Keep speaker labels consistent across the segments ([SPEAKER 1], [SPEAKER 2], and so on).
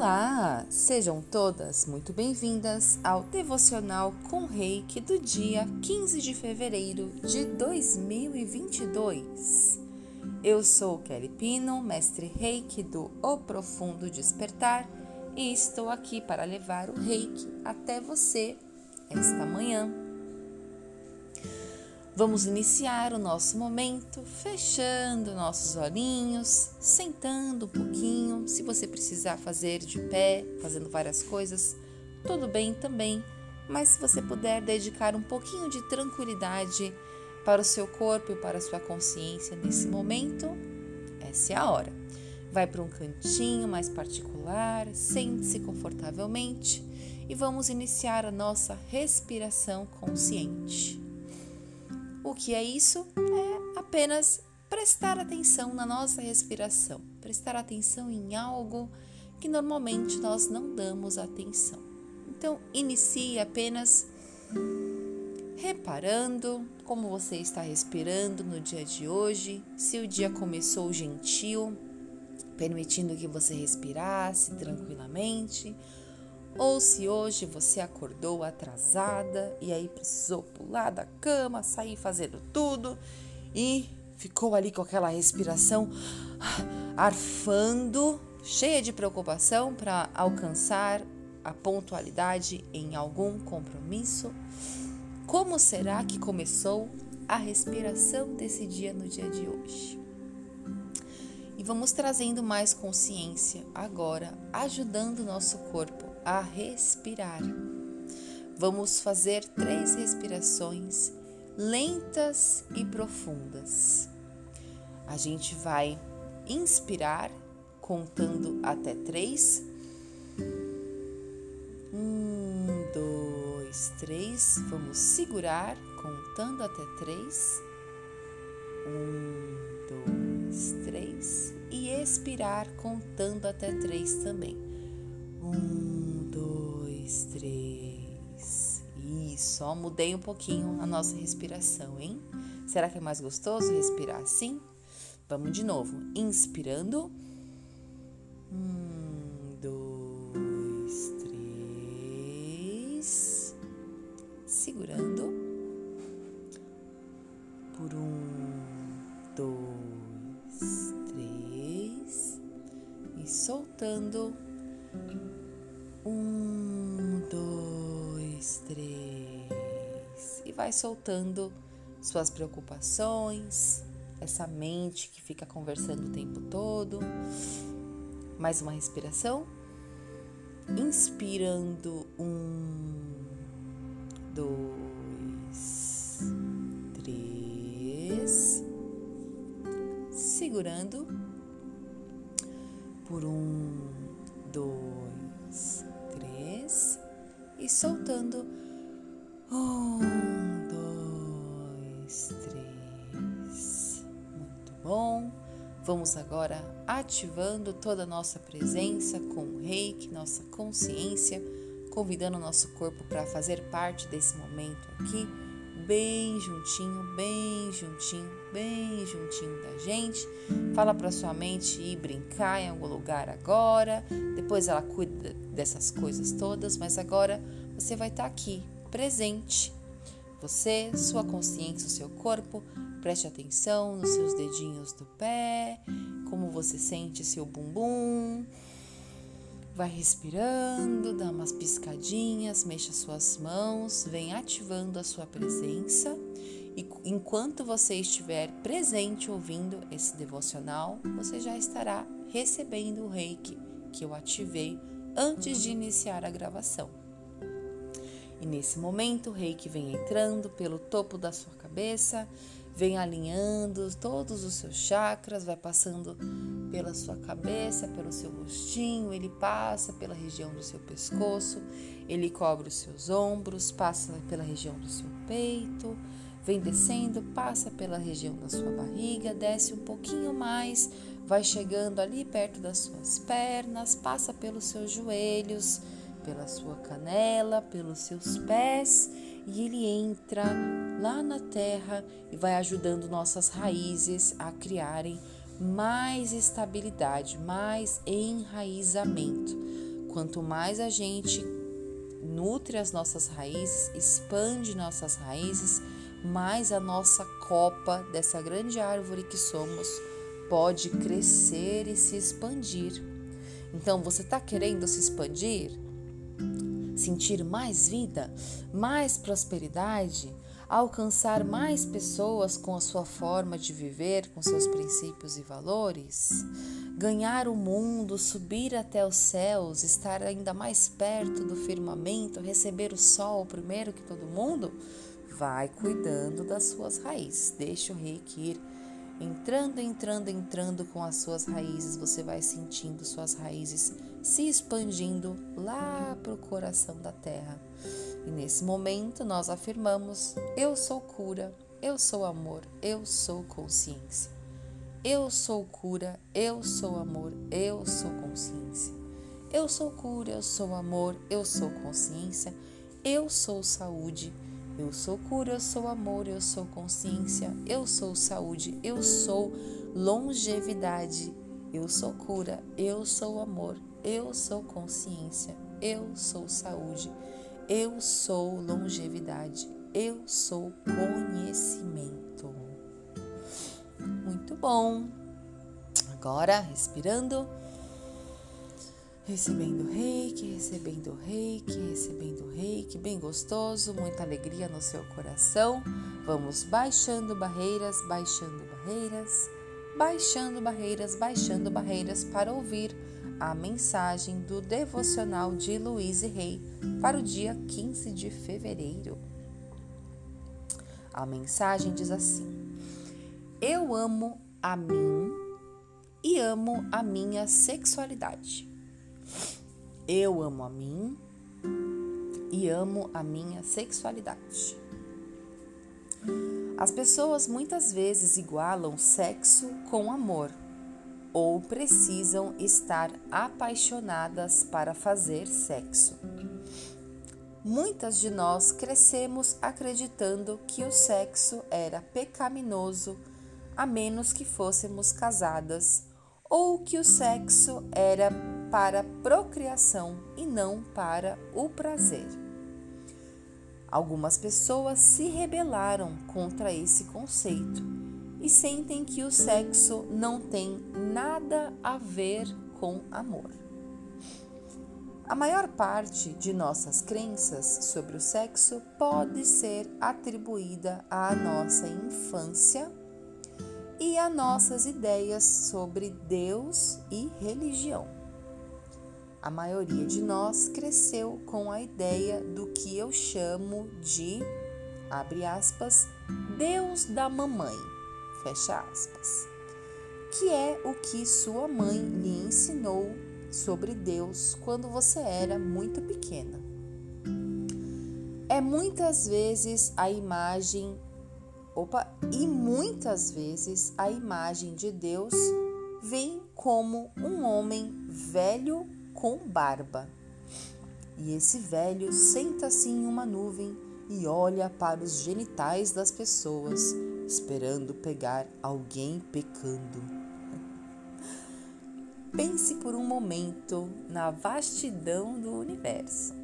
[SPEAKER 1] Olá, sejam todas muito bem-vindas ao devocional com Reiki do dia 15 de fevereiro de 2022. Eu sou Kelly Pino, mestre Reiki do O Profundo Despertar, e estou aqui para levar o Reiki até você esta manhã. Vamos iniciar o nosso momento fechando nossos olhinhos, sentando um pouquinho. Se você precisar fazer de pé, fazendo várias coisas, tudo bem também. Mas se você puder dedicar um pouquinho de tranquilidade para o seu corpo e para a sua consciência nesse momento, essa é a hora. Vai para um cantinho mais particular, sente-se confortavelmente e vamos iniciar a nossa respiração consciente. O que é isso? É apenas prestar atenção na nossa respiração, prestar atenção em algo que normalmente nós não damos atenção. Então, inicie apenas reparando como você está respirando no dia de hoje, se o dia começou gentil, permitindo que você respirasse tranquilamente ou se hoje você acordou atrasada e aí precisou pular da cama, sair fazendo tudo e ficou ali com aquela respiração arfando, cheia de preocupação para alcançar a pontualidade em algum compromisso. Como será que começou a respiração desse dia no dia de hoje? E vamos trazendo mais consciência agora, ajudando o nosso corpo a respirar. Vamos fazer três respirações lentas e profundas. A gente vai inspirar contando até três. Um, dois, três. Vamos segurar contando até três. Um, dois, três. E expirar contando até três também. Um, Isso, ó, mudei um pouquinho a nossa respiração, hein? Será que é mais gostoso respirar assim? Vamos de novo. Inspirando. Um, dois, três. Segurando. Por um, dois, três. E soltando. Um, dois, três. Vai soltando suas preocupações, essa mente que fica conversando o tempo todo. Mais uma respiração. Inspirando. Um, dois, três. Segurando. Por um, dois, e soltando. Um, Vamos agora ativando toda a nossa presença com o reiki, nossa consciência, convidando o nosso corpo para fazer parte desse momento aqui, bem juntinho, bem juntinho, bem juntinho da gente. Fala para sua mente ir brincar em algum lugar agora, depois ela cuida dessas coisas todas, mas agora você vai estar tá aqui, presente. Você, sua consciência, o seu corpo, preste atenção nos seus dedinhos do pé, como você sente seu bumbum. Vai respirando, dá umas piscadinhas, mexa suas mãos, vem ativando a sua presença. E enquanto você estiver presente ouvindo esse devocional, você já estará recebendo o reiki que eu ativei antes de iniciar a gravação. E nesse momento, o reiki vem entrando pelo topo da sua cabeça, vem alinhando todos os seus chakras, vai passando pela sua cabeça, pelo seu rostinho, ele passa pela região do seu pescoço, ele cobre os seus ombros, passa pela região do seu peito, vem descendo, passa pela região da sua barriga, desce um pouquinho mais, vai chegando ali perto das suas pernas, passa pelos seus joelhos, pela sua canela, pelos seus pés e ele entra lá na terra e vai ajudando nossas raízes a criarem mais estabilidade, mais enraizamento. quanto mais a gente nutre as nossas raízes, expande nossas raízes, mais a nossa copa dessa grande árvore que somos pode crescer e se expandir. Então, você está querendo se expandir? Sentir mais vida, mais prosperidade? Alcançar mais pessoas com a sua forma de viver, com seus princípios e valores, ganhar o mundo, subir até os céus, estar ainda mais perto do firmamento, receber o sol primeiro que todo mundo, vai cuidando das suas raízes. Deixa o reiki ir entrando, entrando, entrando com as suas raízes, você vai sentindo suas raízes se expandindo lá para o coração da terra. E nesse momento nós afirmamos: Eu sou cura, eu sou amor, eu sou consciência. Eu sou cura, eu sou amor, eu sou consciência. Eu sou cura, eu sou amor, eu sou consciência. Eu sou saúde. Eu sou cura, eu sou amor, eu sou consciência. Eu sou saúde, eu sou longevidade. Eu sou cura, eu sou amor, eu sou consciência. Eu sou saúde. Eu sou longevidade. Eu sou conhecimento. Muito bom. Agora, respirando, recebendo reiki, recebendo reiki, recebendo reiki, bem gostoso, muita alegria no seu coração. Vamos baixando barreiras, baixando barreiras, baixando barreiras, baixando barreiras para ouvir a mensagem do devocional de Luiz Rei para o dia 15 de fevereiro. A mensagem diz assim: Eu amo a mim e amo a minha sexualidade. Eu amo a mim e amo a minha sexualidade. As pessoas muitas vezes igualam sexo com amor ou precisam estar apaixonadas para fazer sexo. Muitas de nós crescemos acreditando que o sexo era pecaminoso a menos que fôssemos casadas, ou que o sexo era para procriação e não para o prazer. Algumas pessoas se rebelaram contra esse conceito e sentem que o sexo não tem nada a ver com amor. A maior parte de nossas crenças sobre o sexo pode ser atribuída à nossa infância e a nossas ideias sobre Deus e religião. A maioria de nós cresceu com a ideia do que eu chamo de, abre aspas, Deus da mamãe fecha aspas, que é o que sua mãe lhe ensinou sobre Deus quando você era muito pequena. É muitas vezes a imagem, opa, e muitas vezes a imagem de Deus vem como um homem velho com barba. E esse velho senta-se em uma nuvem e olha para os genitais das pessoas esperando pegar alguém pecando. Pense por um momento na vastidão do universo,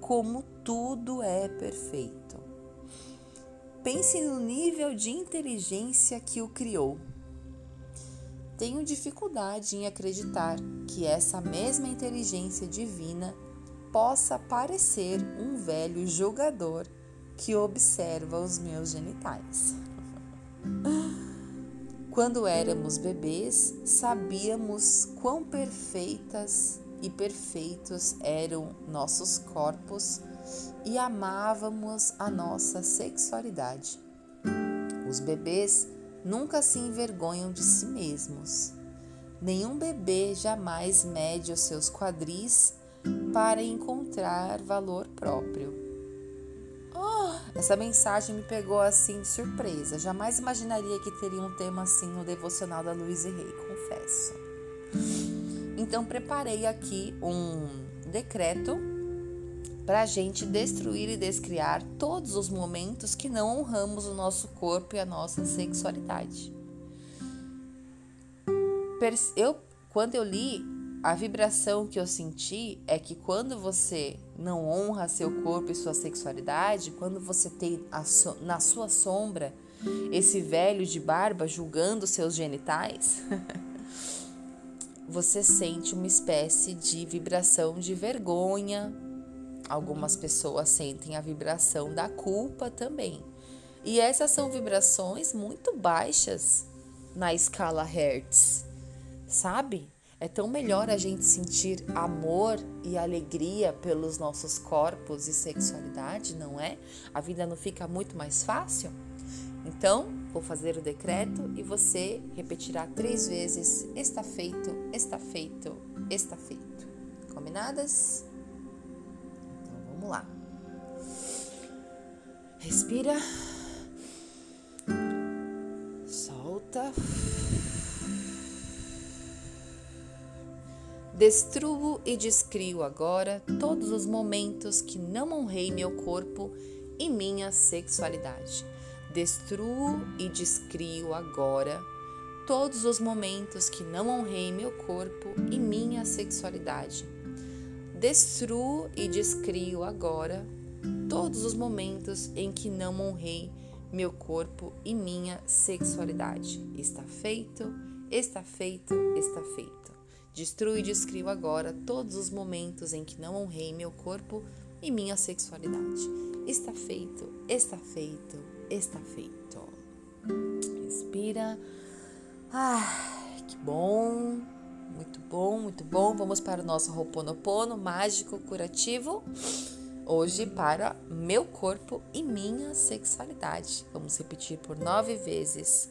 [SPEAKER 1] como tudo é perfeito. Pense no nível de inteligência que o criou. Tenho dificuldade em acreditar que essa mesma inteligência divina possa parecer um velho jogador que observa os meus genitais. Quando éramos bebês, sabíamos quão perfeitas e perfeitos eram nossos corpos e amávamos a nossa sexualidade. Os bebês nunca se envergonham de si mesmos. Nenhum bebê jamais mede os seus quadris para encontrar valor próprio. Essa mensagem me pegou assim de surpresa. Jamais imaginaria que teria um tema assim no devocional da Luiz Rei, confesso. Então preparei aqui um decreto para a gente destruir e descriar todos os momentos que não honramos o nosso corpo e a nossa sexualidade. Eu, quando eu li, a vibração que eu senti é que quando você não honra seu corpo e sua sexualidade, quando você tem so, na sua sombra esse velho de barba julgando seus genitais, você sente uma espécie de vibração de vergonha. Algumas pessoas sentem a vibração da culpa também. E essas são vibrações muito baixas na escala Hertz, sabe? É tão melhor a gente sentir amor e alegria pelos nossos corpos e sexualidade, não é? A vida não fica muito mais fácil? Então, vou fazer o decreto e você repetirá três vezes: está feito, está feito, está feito. Combinadas? Então, vamos lá. Respira. Solta. Destruo e descrio agora todos os momentos que não honrei meu corpo e minha sexualidade. Destruo e descrio agora todos os momentos que não honrei meu corpo e minha sexualidade. Destruo e descrio agora todos os momentos em que não honrei meu corpo e minha sexualidade. Está feito, está feito, está feito. Destruo e descrio agora todos os momentos em que não honrei meu corpo e minha sexualidade. Está feito, está feito, está feito. Respira. Ah, que bom. Muito bom, muito bom. Vamos para o nosso Ho'oponopono mágico curativo. Hoje para meu corpo e minha sexualidade. Vamos repetir por nove vezes.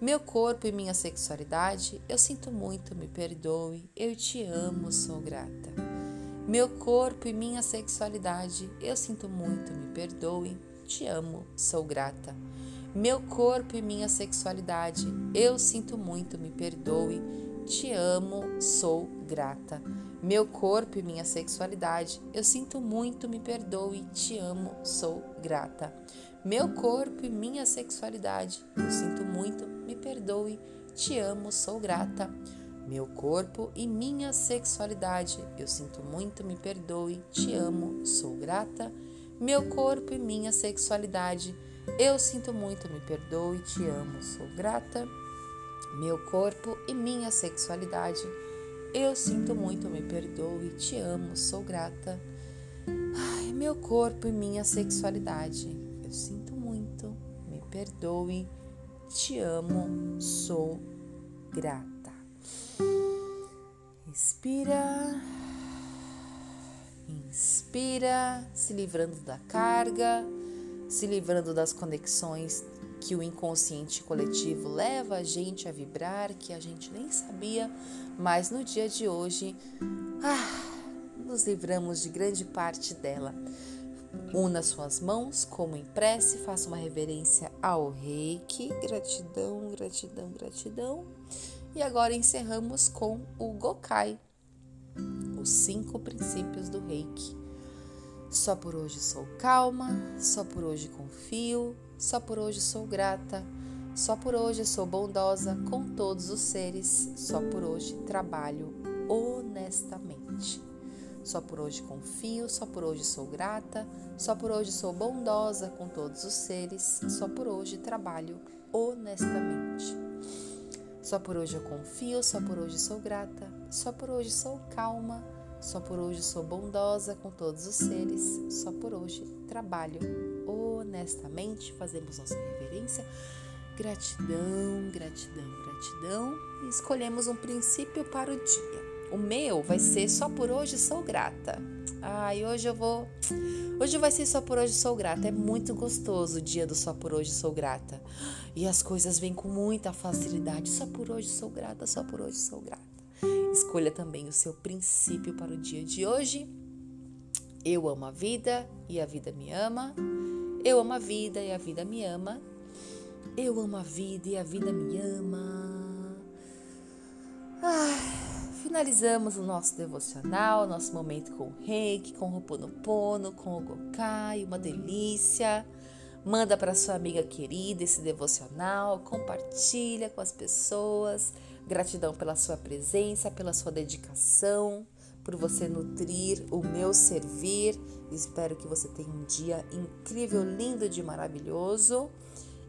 [SPEAKER 1] Meu corpo e minha sexualidade, eu sinto muito, me perdoe, eu te amo, sou grata. Meu corpo e minha sexualidade, eu sinto muito, me perdoe, te amo, sou grata. Meu corpo e minha sexualidade, eu sinto muito, me perdoe, te amo, sou grata. Meu corpo e minha sexualidade, eu sinto muito, me perdoe, te amo, sou grata. Meu corpo e minha sexualidade, eu sinto muito, me perdoe, te amo, sou grata. Meu corpo e minha sexualidade, eu sinto muito, me perdoe, te amo, sou grata. Meu corpo e minha sexualidade, eu sinto muito, me perdoe, te amo, sou grata. Meu corpo e minha sexualidade, eu sinto muito, me perdoe, te amo, sou grata. Ai, meu corpo e minha sexualidade, eu sinto muito, me perdoe, te amo, sou grata. Respira, inspira, se livrando da carga, se livrando das conexões que o inconsciente coletivo leva a gente a vibrar, que a gente nem sabia, mas no dia de hoje, ah, nos livramos de grande parte dela. Una suas mãos como em prece, faça uma reverência ao reiki. Gratidão, gratidão, gratidão. E agora encerramos com o Gokai, os cinco princípios do reiki. Só por hoje sou calma, só por hoje confio, só por hoje sou grata, só por hoje sou bondosa com todos os seres, só por hoje trabalho honestamente. Só por hoje confio, só por hoje sou grata, só por hoje sou bondosa com todos os seres, só por hoje trabalho honestamente. Só por hoje eu confio, só por hoje sou grata, só por hoje sou calma, só por hoje sou bondosa com todos os seres, só por hoje trabalho honestamente, fazemos nossa reverência. Gratidão, gratidão, gratidão e escolhemos um princípio para o dia. O meu vai ser só por hoje sou grata. Ai, hoje eu vou. Hoje vai ser só por hoje sou grata. É muito gostoso o dia do só por hoje sou grata. E as coisas vêm com muita facilidade. Só por hoje sou grata, só por hoje sou grata. Escolha também o seu princípio para o dia de hoje. Eu amo a vida e a vida me ama. Eu amo a vida e a vida me ama. Eu amo a vida e a vida me ama. Ai finalizamos o nosso devocional, nosso momento com o reiki, com o Ho'oponopono, com o Gokai, uma delícia. Manda para sua amiga querida esse devocional, compartilha com as pessoas. Gratidão pela sua presença, pela sua dedicação, por você nutrir o meu servir. Espero que você tenha um dia incrível, lindo de maravilhoso.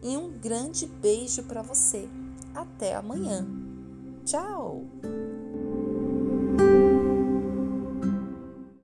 [SPEAKER 1] E um grande beijo para você. Até amanhã. Tchau!